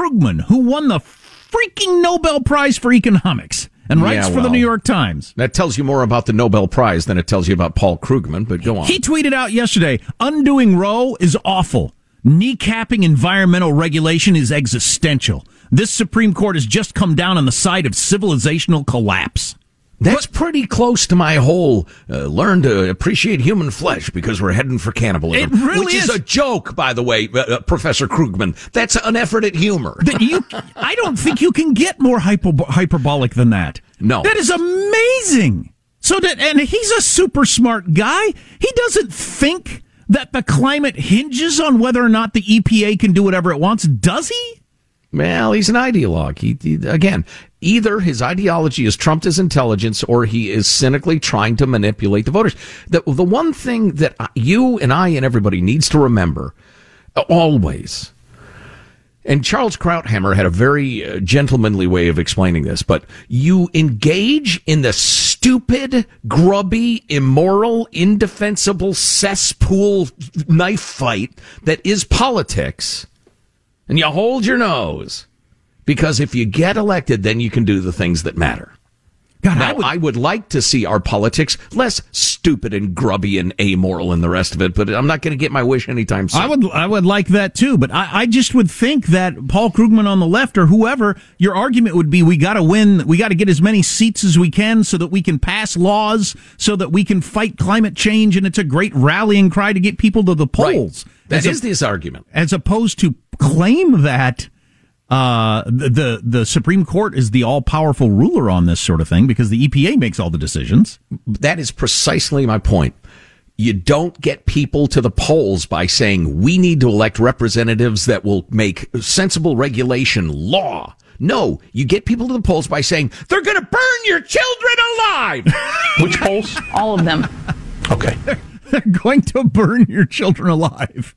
Krugman, who won the freaking Nobel Prize for economics and writes Yeah, for the. New York Times. That tells you more about the Nobel Prize than it tells you about Paul Krugman, but go on. He tweeted out yesterday, undoing Roe is awful. Kneecapping environmental regulation is existential. This Supreme Court has just come down on the side of civilizational collapse. That's pretty close to my whole uh, learn to appreciate human flesh because we're heading for cannibalism. It really which is. is. a joke, by the way, uh, uh, Professor Krugman. That's an effort at humor. That you, I don't think you can get more hyper, hyperbolic than that. No. that is amazing. So that, and he's a super smart guy. He doesn't think that the climate hinges on whether or not the EPA can do whatever it wants, does he? Well, he's an ideologue. He, he again, either his ideology has trumped his intelligence, or he is cynically trying to manipulate the voters. The the one thing that you and I and everybody needs to remember uh, always. And Charles Krauthammer had a very uh, gentlemanly way of explaining this, but you engage in the stupid, grubby, immoral, indefensible cesspool knife fight that is politics and you hold your nose because if you get elected, then you can do the things that matter. God, Now, I would, I would like to see our politics less stupid and grubby and amoral and the rest of it, but I'm not going to get my wish anytime soon. I would I would like that too, but I, I just would think that Paul Krugman on the left or whoever, your argument would be we got to win, we got to get as many seats as we can so that we can pass laws, so that we can fight climate change, and it's a great rallying cry to get people to the polls. That As is a- this argument. as opposed to claim that uh, the, the the Supreme Court is the all powerful ruler on this sort of thing because the EPA makes all the decisions. That is precisely my point. You don't get people to the polls by saying we need to elect representatives that will make sensible regulation law. No, you get people to the polls by saying they're going to burn your children alive. Which polls? All of them. Okay. They're going to burn your children alive.